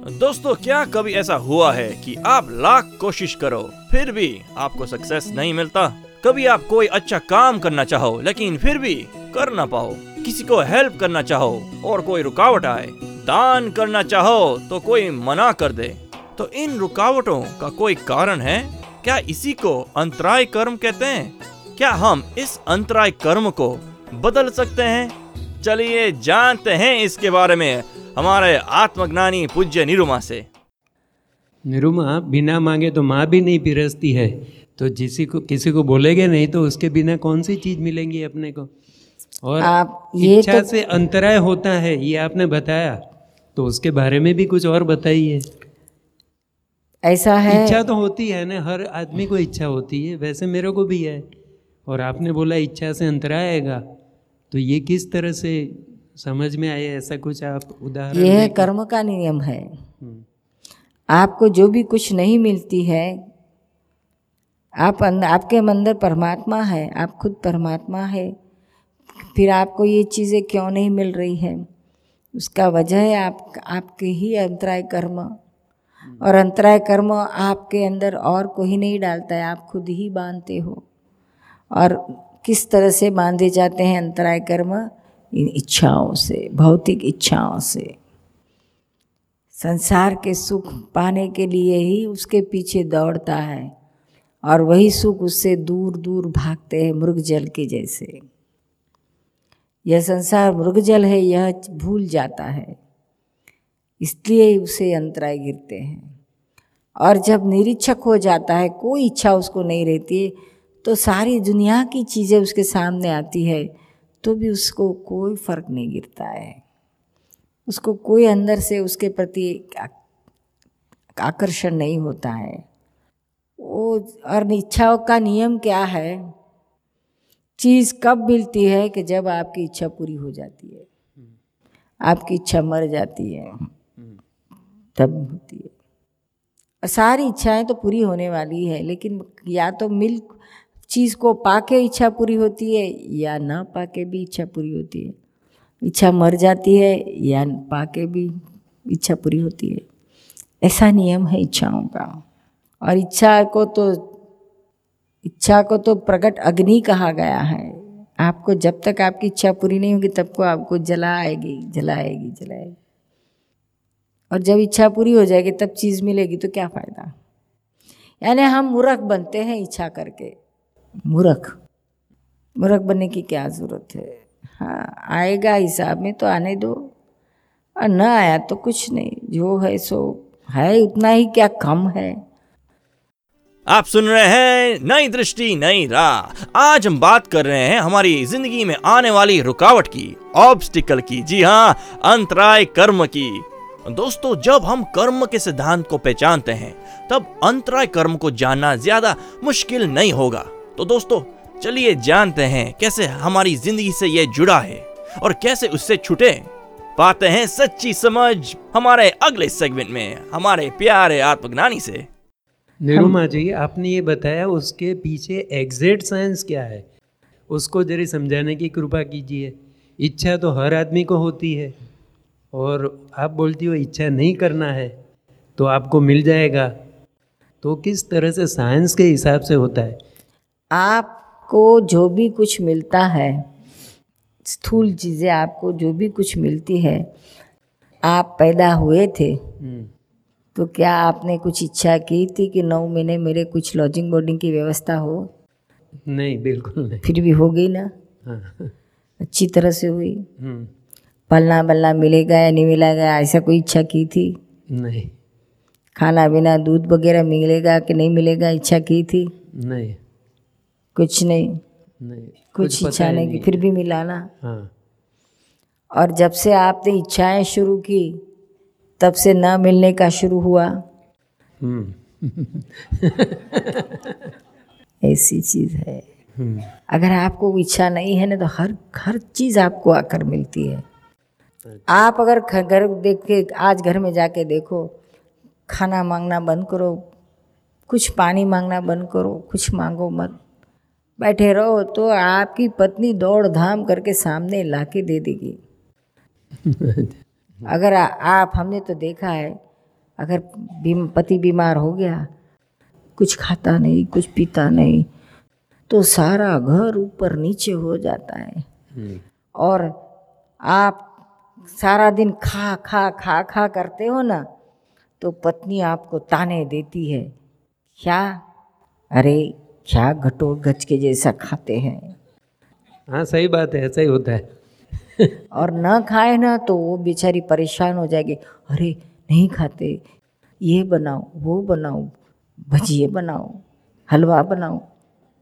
दोस्तों, क्या कभी ऐसा हुआ है कि आप लाख कोशिश करो, फिर भी आपको सक्सेस नहीं मिलता? कभी आप कोई अच्छा काम करना चाहो, लेकिन फिर भी कर ना पाओ, किसी को हेल्प करना चाहो और कोई रुकावट आए, दान करना चाहो तो कोई मना कर दे। तो इन रुकावटों का कोई कारण है? क्या इसी को अंतराय कर्म कहते हैं? क्या हम इस अंतराय कर्म को बदल सकते हैं? चलिए जानते हैं इसके बारे में। हमारे आत्मज्ञानी पूज्य निरुमा से। निरुमा बिना मांगे तो माँ भी नहीं पिरसती है। तो जिसी को किसी को बोलेगे नहीं तो उसके बिना कौन सी चीज़ मिलेंगी अपने को? और आप ये इच्छा तो- से अंतराय होता है ये आपने बताया। तो उसके बारे में भी कुछ और बताइए। ऐसा है। इच्छा तो होती है ना हर आदमी को इच्छा होती है वैसे मेरे को भी है। और आपने बोला इच्छा से अंतराय आएगा तो ये किस तरह से समझ में आए ऐसा कुछ आप उदाहरण यह कर्म का नियम है। हम्म, आपको जो भी कुछ नहीं मिलती है आप अंदर आपके अंदर परमात्मा है आप खुद परमात्मा है फिर आपको ये चीज़ें क्यों नहीं मिल रही है? उसका वजह है आप आपके ही अंतराय कर्म। और अंतराय कर्म आपके अंदर और कोई नहीं डालता है आप खुद ही बांधते हो। और किस तरह से बांधे जाते हैं अंतराय कर्म? इन इच्छाओं से, भौतिक इच्छाओं से। संसार के सुख पाने के लिए ही उसके पीछे दौड़ता है और वही सुख उससे दूर दूर भागते हैं मृग जल के जैसे। यह संसार मृग जल है, यह भूल जाता है, इसलिए उसे अंतराय गिरते हैं। और जब निरीक्षक हो जाता है, कोई इच्छा उसको नहीं रहती तो सारी दुनिया की चीज़ें उसके सामने आती है। तो भी उसको कोई फ़र्क नहीं गिरता है। उसको कोई अंदर से उसके प्रति आकर्षण नहीं होता है। वो, और इच्छाओं का नियम क्या है? चीज़ कब मिलती है कि जब आपकी इच्छा पूरी हो जाती है। आपकी इच्छा मर जाती है। तब होती है। सारी इच्छाएँ तो पूरी होने वाली है, लेकिन या तो मिल चीज़ को पाके इच्छा पूरी होती है या ना पाके भी इच्छा पूरी होती है। इच्छा मर जाती है या पाके भी इच्छा पूरी होती है। ऐसा नियम है इच्छाओं का। और इच्छा को तो इच्छा को तो प्रकट अग्नि कहा गया है। आपको जब तक आपकी इच्छा पूरी नहीं होगी तब को आपको जलाएगी जलाएगी जलाएगी और जब इच्छा पूरी हो जाएगी तब चीज़ मिलेगी तो क्या फ़ायदा? यानी हम मूर्ख बनते हैं इच्छा करके। मूर्ख। मूर्ख बनने की क्या ज़रूरत है? हाँ आएगा हिसाब में तो आने दो। और न आया तो कुछ नहीं। जो है सो है, उतना ही क्या कम है? आप सुन रहे हैं नई दृष्टि, नई राह। आज हम बात कर रहे हैं हमारी ज़िंदगी में आने वाली रुकावट की ऑब्स्टिकल की। जी हाँ अंतराय कर्म की। दोस्तों, जब हम कर्म के सिद्धांत को पहचानते हैं, तब अंतराय कर्म को जानना ज़्यादा मुश्किल नहीं होगा। तो दोस्तों, चलिए जानते हैं कैसे हमारी ज़िंदगी से ये जुड़ा है और कैसे उससे छूटे। पाते हैं सच्ची समझ हमारे अगले सेगमेंट में, हमारे प्यारे आत्मज्ञानी से। निरुमा जी, आपने ये बताया उसके पीछे एग्जैक्ट साइंस क्या है? उसको जरा समझाने की कृपा कीजिए। इच्छा तो हर आदमी को होती है और आप बोलती हो इच्छा नहीं करना है तो आपको मिल जाएगा। तो किस तरह से साइंस के हिसाब से होता है? आपको जो भी कुछ मिलता है स्थूल चीज़ें आपको जो भी कुछ मिलती है आप पैदा हुए थे। हम्म, तो क्या आपने कुछ इच्छा की थी कि नौ महीने मेरे कुछ लॉजिंग बोर्डिंग की व्यवस्था हो? नहीं बिल्कुल नहीं। फिर भी हो गई ना? हाँ। अच्छी तरह से हुई। हम्म, पलना बलना मिलेगा या नहीं मिलेगा ऐसा कोई इच्छा की थी? नहीं। खाना पीना दूध वगैरह मिलेगा कि नहीं मिलेगा इच्छा की थी? नहीं। कुछ नहीं। नहीं कुछ इच्छा नहीं की फिर भी मिला ना। हाँ। और जब से आपने इच्छाएँ शुरू की तब से न मिलने का शुरू हुआ। हम्म। ऐसी चीज़ है। अगर आपको इच्छा नहीं है ना तो हर हर चीज़ आपको आकर मिलती है। आप अगर घर देख के आज घर में जाके देखो खाना मांगना बंद करो कुछ पानी मांगना बंद करो कुछ मांगो मत। बैठे रहो तो आपकी पत्नी दौड़ धाम करके सामने ला के दे देगी। अगर आ, आप हमने तो देखा है अगर बीम, पति बीमार हो गया कुछ खाता नहीं कुछ पीता नहीं तो सारा घर ऊपर नीचे हो जाता है। और आप सारा दिन खा खा खा खा करते हो ना तो पत्नी आपको ताने देती है। क्या? अरे क्या घटो गच के जैसा खाते हैं? हाँ सही बात है ऐसा ही होता है। और न खाए ना तो वो बेचारी परेशान हो जाएगी। अरे नहीं खाते। ये बनाओ वो बनाओ भजिए बनाओ हलवा बनाओ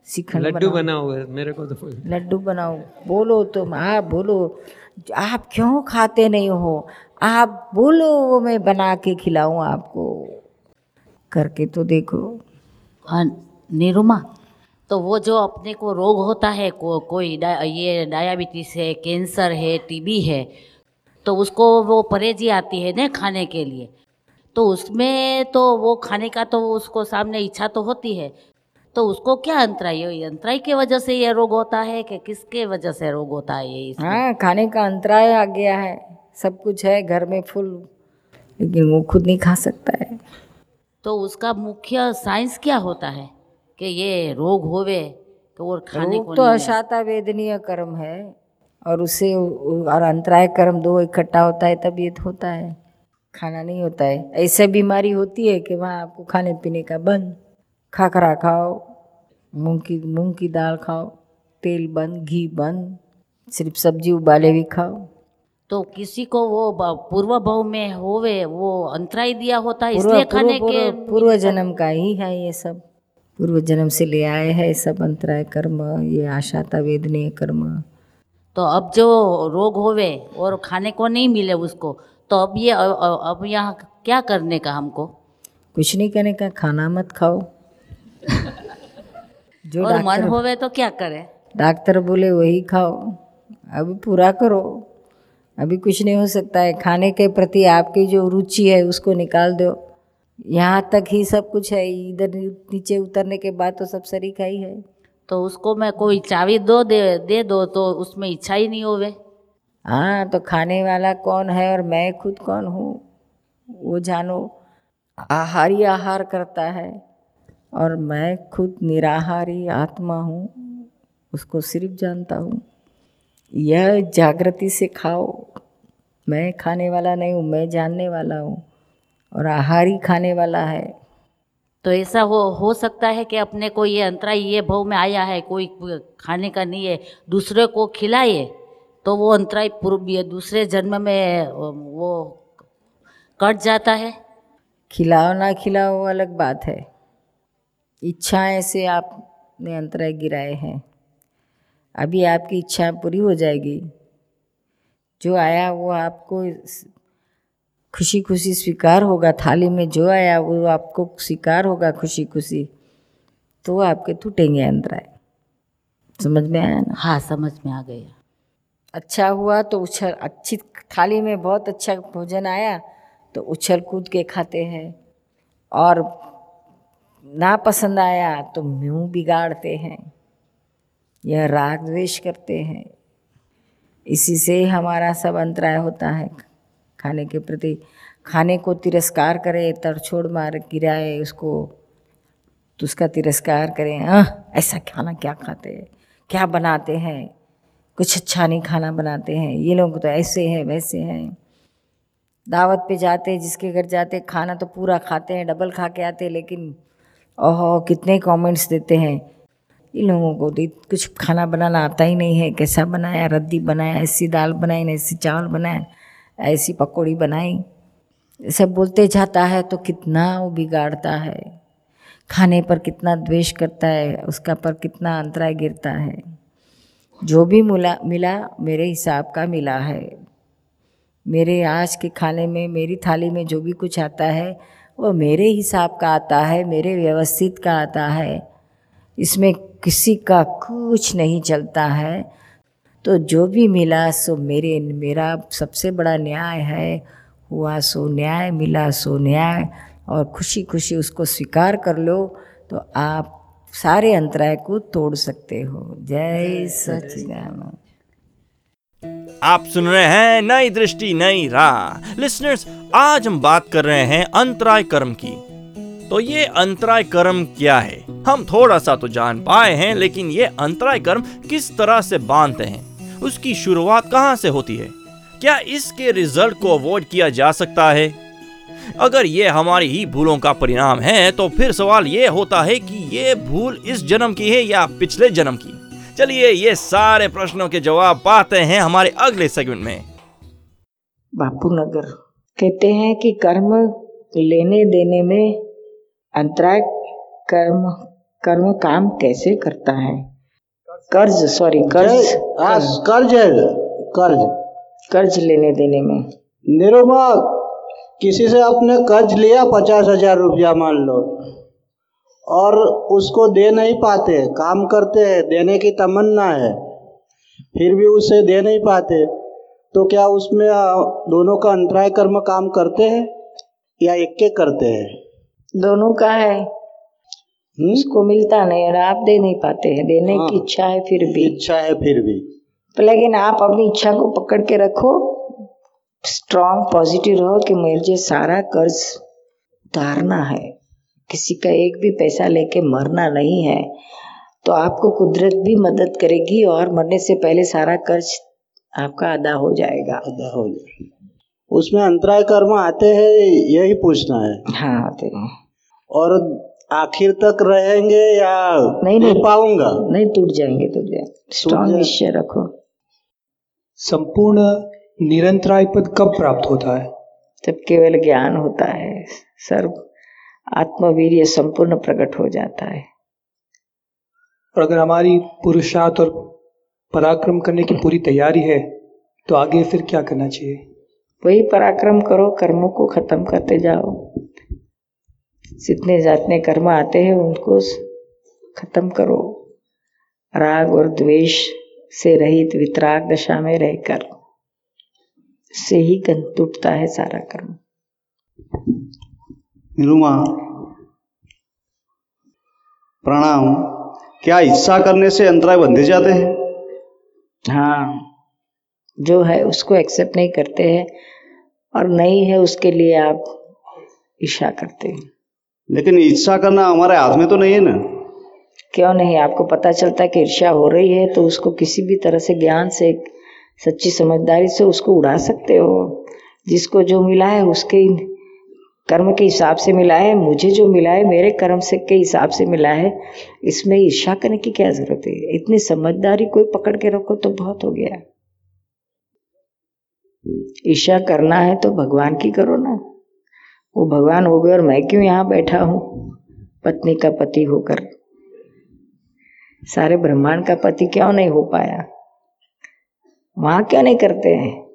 श्रीखंड लड्डू बनाओ। बनाओ मेरे को तो लड्डू बनाओ। बोलो तुम आप बोलो। आप क्यों खाते नहीं हो? आप बोलो वो मैं बना के खिलाऊं आपको। करके तो देखो। हाँ निरुमा। तो वो जो अपने को रोग होता है को कोई डा, ये डायबिटीज़ है कैंसर है टीबी है तो उसको वो परहेजी आती है ना खाने के लिए। तो उसमें तो वो खाने का तो उसको सामने इच्छा तो होती है। तो उसको क्या अंतराई है अंतराई की वजह से ये रोग होता है कि किसके वजह से रोग होता है ये हाँ खाने का अंतराय आ गया है। सब कुछ है घर में फुल लेकिन वो खुद नहीं खा सकता है। तो उसका मुख्य साइंस क्या होता है? कि ये रोग होवे तो वो खाने रोग को तो अशाता वेदनीय कर्म है और उससे और अंतराय कर्म दो इकट्ठा होता है तब ये होता है खाना नहीं होता है। ऐसे बीमारी होती है कि वहाँ आपको खाने पीने का बंद। खाखरा खाओ मूंग की मूंग की दाल खाओ तेल बंद घी बंद सिर्फ़ सब्ज़ी उबाले भी खाओ। तो किसी को वो पूर्व भाव में होवे वो अंतराय दिया होता है इसलिए खाने के पूर्व जन्म का ही है ये सब। पूर्व जन्म से ले आए हैं सब अंतराय कर्म ये आशाता वेदनीय कर्म। तो अब जो रोग होवे और खाने को नहीं मिले उसको तो अब ये अब यहाँ क्या करने का हमको? कुछ नहीं करने का खाना मत खाओ। जो और मन होवे तो क्या करे? डॉक्टर बोले वही खाओ अभी पूरा करो। अभी कुछ नहीं हो सकता है खाने के प्रति आपकी जो रुचि है उसको निकाल दो। यहाँ तक ही सब कुछ है इधर नीचे उतरने के बाद तो सब सरीखा ही है तो उसको मैं कोई चाबी दो दे दे दो तो उसमें इच्छा ही नहीं होवे। हाँ तो खाने वाला कौन है और मैं खुद कौन हूँ? वो जानो आहारी आहार करता है और मैं खुद निराहारी आत्मा हूँ उसको सिर्फ़ जानता हूँ। यह जागृति से खाओ। मैं खाने वाला नहीं हूँ मैं जानने वाला हूँ। और आहारी खाने वाला है। तो ऐसा हो हो सकता है कि अपने को ये अंतराय ये भाव में आया है कोई खाने का नहीं है दूसरे को खिलाए तो वो अंतराय पूर्व दूसरे जन्म में वो कट जाता है। खिलाओ ना खिलाओ वो अलग बात है। इच्छाएँ से आपने अंतराय गिराए हैं। अभी आपकी इच्छा पूरी हो जाएगी। जो आया वो आपको खुशी खुशी स्वीकार होगा थाली में जो आया वो आपको स्वीकार होगा खुशी खुशी तो आपके टूटेंगे अंतराय समझ में आया ना? हाँ समझ में आ गया। अच्छा हुआ तो उछल अच्छी थाली में बहुत अच्छा भोजन आया तो उछल कूद के खाते हैं। और ना पसंद आया तो मुँह बिगाड़ते हैं यह राग द्वेष करते हैं। इसी से हमारा सब अंतराय होता है। खाने के प्रति, खाने को तिरस्कार करे तरछोड़ मार गिराए, उसको तो उसका तिरस्कार करें। आह, ऐसा खाना क्या खाते हैं? क्या बनाते हैं? कुछ अच्छा नहीं खाना बनाते हैं। ये लोग तो ऐसे हैं, वैसे हैं। दावत पे जाते हैं जिसके घर जाते, खाना तो पूरा खाते हैं, डबल खा के आते हैं लेकिन, ओहो, कितने कमेंट्स देते हैं। इन लोगों को तो कुछ खाना बनाना आता ही नहीं है। कैसा बनाया? रद्दी बनाया, ऐसी दाल बनाई, ऐसी चावल बनाया ऐसी पकौड़ी बनाई। सब बोलते, जाता है तो कितना वो बिगाड़ता है। खाने पर कितना द्वेष करता है, उसका पर कितना अंतराय गिरता है। जो भी मिला मिला, मेरे हिसाब का मिला है। मेरे आज के खाने में, मेरी थाली में जो भी कुछ आता है, वो मेरे हिसाब का आता है, मेरे व्यवस्थित का आता है। इसमें किसी का कुछ नहीं चलता है। तो जो भी मिला सो मेरे मेरा सबसे बड़ा न्याय है हुआ सो न्याय मिला सो न्याय और खुशी खुशी उसको स्वीकार कर लो तो आप सारे अंतराय को तोड़ सकते हो। जय सचिदानंद। आप सुन रहे हैं नई दृष्टि नई राह। लिसनर्स आज हम बात कर रहे हैं अंतराय कर्म की। तो ये अंतराय कर्म क्या है? हम थोड़ा सा तो जान पाए हैं लेकिन ये अंतराय कर्म किस तरह से बांधते हैं? उसकी शुरुआत कहाँ से होती है? क्या इसके रिज़ल्ट को अवॉइड किया जा सकता है? अगर ये हमारी ही भूलों का परिणाम है तो फिर सवाल ये होता है कि ये भूल इस जन्म की है या पिछले जन्म की? चलिए ये सारे प्रश्नों के जवाब पाते हैं हमारे अगले सेगमेंट में। बापू नगर कहते हैं कि कर्म लेने देने में अंतराय कर्म कर्म काम कैसे करता है? कर्ज सॉरी कर्ज। हाँ कर्ज है कर्ज। कर्ज लेने देने में। निरुमा किसी से आपने कर्ज लिया पचास हज़ार रुपया मान लो और उसको दे नहीं पाते काम करते हैं देने की तमन्ना है फिर भी उसे दे नहीं पाते तो क्या उसमें दोनों का अंतराय कर्म काम करते हैं या एक के करते हैं? दोनों का है। हम्म? उसको मिलता नहीं और आप दे नहीं पाते हैं। देने हाँ। की इच्छा है फिर भी। इच्छा है फिर भी। तो लेकिन आप अपनी इच्छा को पकड़ के रखो। स्ट्रांग पॉजिटिव रहो कि मुझे सारा कर्ज उतारना है। किसी का एक भी पैसा लेके मरना नहीं है तो आपको कुदरत भी मदद करेगी और मरने से पहले सारा कर्ज आपका अदा हो जाएगा। अदा हो जाए उसमें अंतराय कर्म आते हैं यही पूछना है। हाँ तो और आखिर तक रहेंगे या नहीं, नहीं। पाऊँगा? नहीं टूट जाएँगे टूट जाएँगे। स्ट्रांग निश्चय रखो। संपूर्ण निरंतराय पद कब प्राप्त होता है? जब केवल ज्ञान होता है सर्व आत्मवीर्य संपूर्ण प्रकट हो जाता है। और अगर हमारी पुरुषार्थ और पराक्रम करने की पूरी तैयारी है तो आगे फिर क्या करना चाहिए? वही पराक्रम करो कर्मों को खत्म करते जाओ। जितने जातने कर्म आते हैं उनको खत्म करो। राग और द्वेष से रहित वितराग दशा में रहकर। से ही टूटता है सारा कर्म। निरुमा प्रणाम। क्या इच्छा करने से अंतराय बंधे जाते हैं? हाँ जो है उसको एक्सेप्ट नहीं करते हैं और नहीं है उसके लिए आप ईर्षा करते हैं। लेकिन इच्छा करना हमारे हाथ में तो नहीं है ना। क्यों नहीं? आपको पता चलता है कि ईर्ष्या हो रही है तो उसको किसी भी तरह से ज्ञान से, सच्ची समझदारी से उसको उड़ा सकते हो। जिसको जो मिला है, उसके कर्म के हिसाब से मिला है, मुझे जो मिला है, मेरे कर्म से के हिसाब से मिला है, इसमें ईर्षा करने की क्या ज़रूरत है? इतनी समझदारी कोई पकड़ के रखो तो बहुत हो गया। ईर्षा करना है तो भगवान की करो ना। वो भगवान हो गए और मैं क्यों यहाँ बैठा हूँ? पत्नी का पति होकर। सारे ब्रह्मांड का पति क्यों नहीं हो पाया? वहाँ क्यों नहीं करते हैं?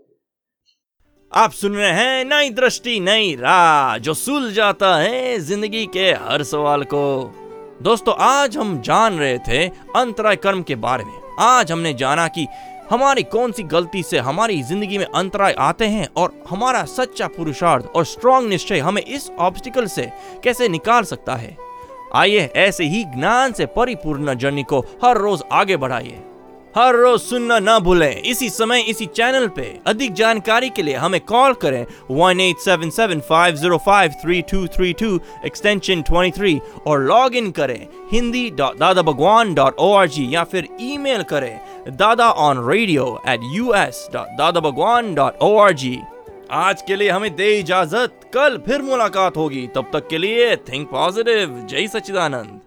आप सुन रहे हैं नई दृष्टि, नई राह, जो सुल जाता है ज़िंदगी के हर सवाल को। दोस्तों, आज हम जान रहे थे अंतराय कर्म के बारे में। आज हमने जाना कि हमारी कौन सी गलती से हमारी ज़िंदगी में अंतराय आते हैं और हमारा सच्चा पुरुषार्थ और स्ट्रॉन्ग निश्चय हमें इस ऑब्स्टिकल से कैसे निकाल सकता है? आइए ऐसे ही ज्ञान से परिपूर्ण जर्नी को हर रोज आगे बढ़ाइए। हर रोज सुनना ना भूलें। इसी समय, इसी चैनल पे अधिक जानकारी के लिए हमें कॉल करें one eight seven seven five zero five three two three two extension twenty three और लॉग इन करें Hindi dot Dada Bhagwan dot G या फिर ईमेल करें Dada on radio at U S dot Dada Bhagwan dot O R G आज के लिए हमें दे इजाज़त। कल फिर मुलाकात होगी। तब तक के लिए थिंक पॉजिटिव जय सच्चिदानंद।